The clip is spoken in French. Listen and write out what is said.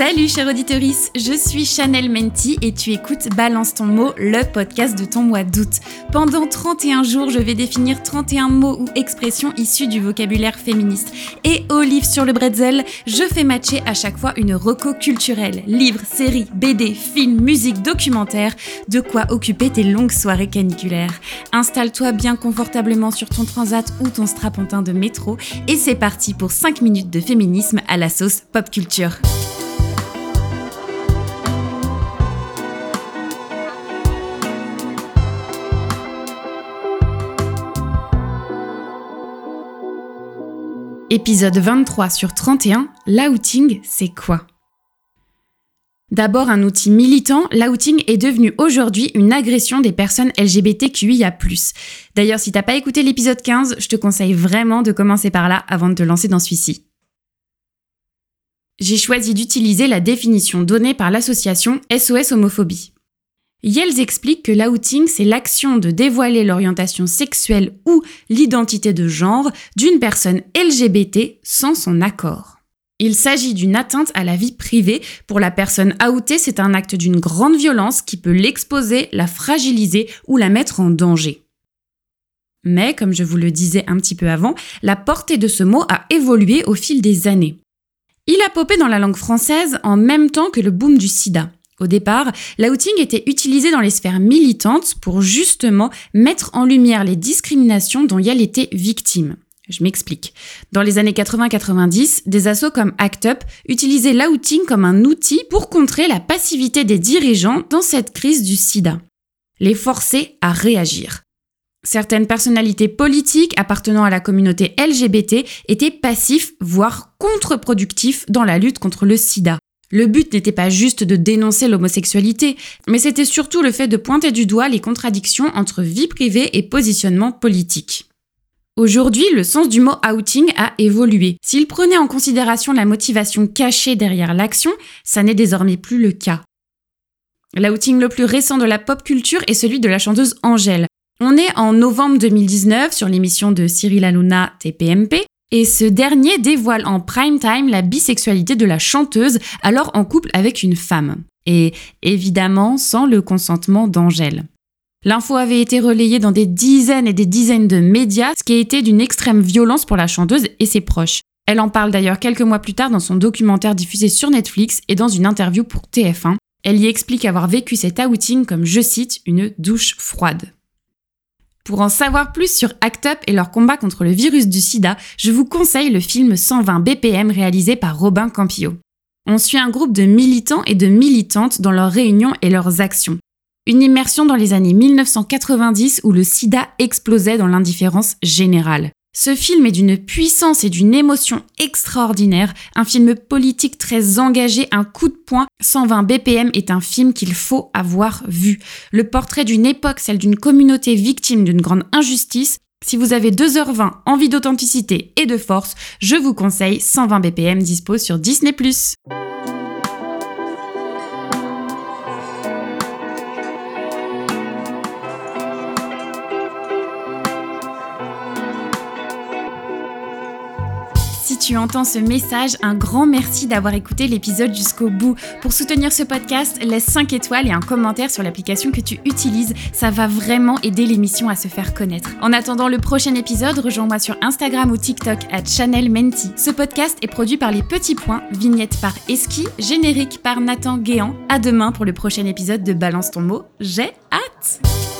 Salut chère auditorice, je suis Chanel Menti et tu écoutes Balance ton mot, le podcast de ton mois d'août. Pendant 31 jours, je vais définir 31 mots ou expressions issus du vocabulaire féministe. Et au livre sur le bretzel, je fais matcher à chaque fois une reco culturelle. Livres, séries, BD, films, musique, documentaire, de quoi occuper tes longues soirées caniculaires. Installe-toi bien confortablement sur ton transat ou ton strapontin de métro et c'est parti pour 5 minutes de féminisme à la sauce pop culture. Épisode 23 sur 31, l'outing, c'est quoi? D'abord un outil militant, l'outing est devenu aujourd'hui une agression des personnes LGBTQIA+. D'ailleurs, si t'as pas écouté l'épisode 15, je te conseille vraiment de commencer par là avant de te lancer dans celui-ci. J'ai choisi d'utiliser la définition donnée par l'association SOS Homophobie. Yells explique que l'outing, c'est l'action de dévoiler l'orientation sexuelle ou l'identité de genre d'une personne LGBT sans son accord. Il s'agit d'une atteinte à la vie privée. Pour la personne outée, c'est un acte d'une grande violence qui peut l'exposer, la fragiliser ou la mettre en danger. Mais, comme je vous le disais un petit peu avant, la portée de ce mot a évolué au fil des années. Il a popé dans la langue française en même temps que le boom du sida. Au départ, l'outing était utilisé dans les sphères militantes pour justement mettre en lumière les discriminations dont Yale était victime. Je m'explique. Dans les années 80-90, des assos comme ACT UP utilisaient l'outing comme un outil pour contrer la passivité des dirigeants dans cette crise du sida. Les forcer à réagir. Certaines personnalités politiques appartenant à la communauté LGBT étaient passifs, voire contre-productifs dans la lutte contre le sida. Le but n'était pas juste de dénoncer l'homosexualité, mais c'était surtout le fait de pointer du doigt les contradictions entre vie privée et positionnement politique. Aujourd'hui, le sens du mot outing a évolué. S'il prenait en considération la motivation cachée derrière l'action, ça n'est désormais plus le cas. L'outing le plus récent de la pop culture est celui de la chanteuse Angèle. On est en novembre 2019 sur l'émission de Cyril Hanouna TPMP, et ce dernier dévoile en prime time la bisexualité de la chanteuse, alors en couple avec une femme. Et évidemment sans le consentement d'Angèle. L'info avait été relayée dans des dizaines et des dizaines de médias, ce qui a été d'une extrême violence pour la chanteuse et ses proches. Elle en parle d'ailleurs quelques mois plus tard dans son documentaire diffusé sur Netflix et dans une interview pour TF1. Elle y explique avoir vécu cet outing comme, je cite, une douche froide. Pour en savoir plus sur ACT UP et leur combat contre le virus du sida, je vous conseille le film 120 BPM réalisé par Robin Campillo. On suit un groupe de militants et de militantes dans leurs réunions et leurs actions. Une immersion dans les années 1990 où le sida explosait dans l'indifférence générale. Ce film est d'une puissance et d'une émotion extraordinaire, un film politique très engagé, un coup de poing. 120 BPM est un film qu'il faut avoir vu. Le portrait d'une époque, celle d'une communauté victime d'une grande injustice. Si vous avez 2h20 envie d'authenticité et de force, je vous conseille 120 BPM dispose sur Disney ⁇ tu entends ce message, un grand merci d'avoir écouté l'épisode jusqu'au bout. Pour soutenir ce podcast, laisse 5 étoiles et un commentaire sur l'application que tu utilises. Ça va vraiment aider l'émission à se faire connaître. En attendant le prochain épisode, rejoins-moi sur Instagram ou TikTok à Chanel Menti. Ce podcast est produit par Les Petits Points, vignette par Eski, générique par Nathan Guéant. À demain pour le prochain épisode de Balance ton mot. J'ai hâte!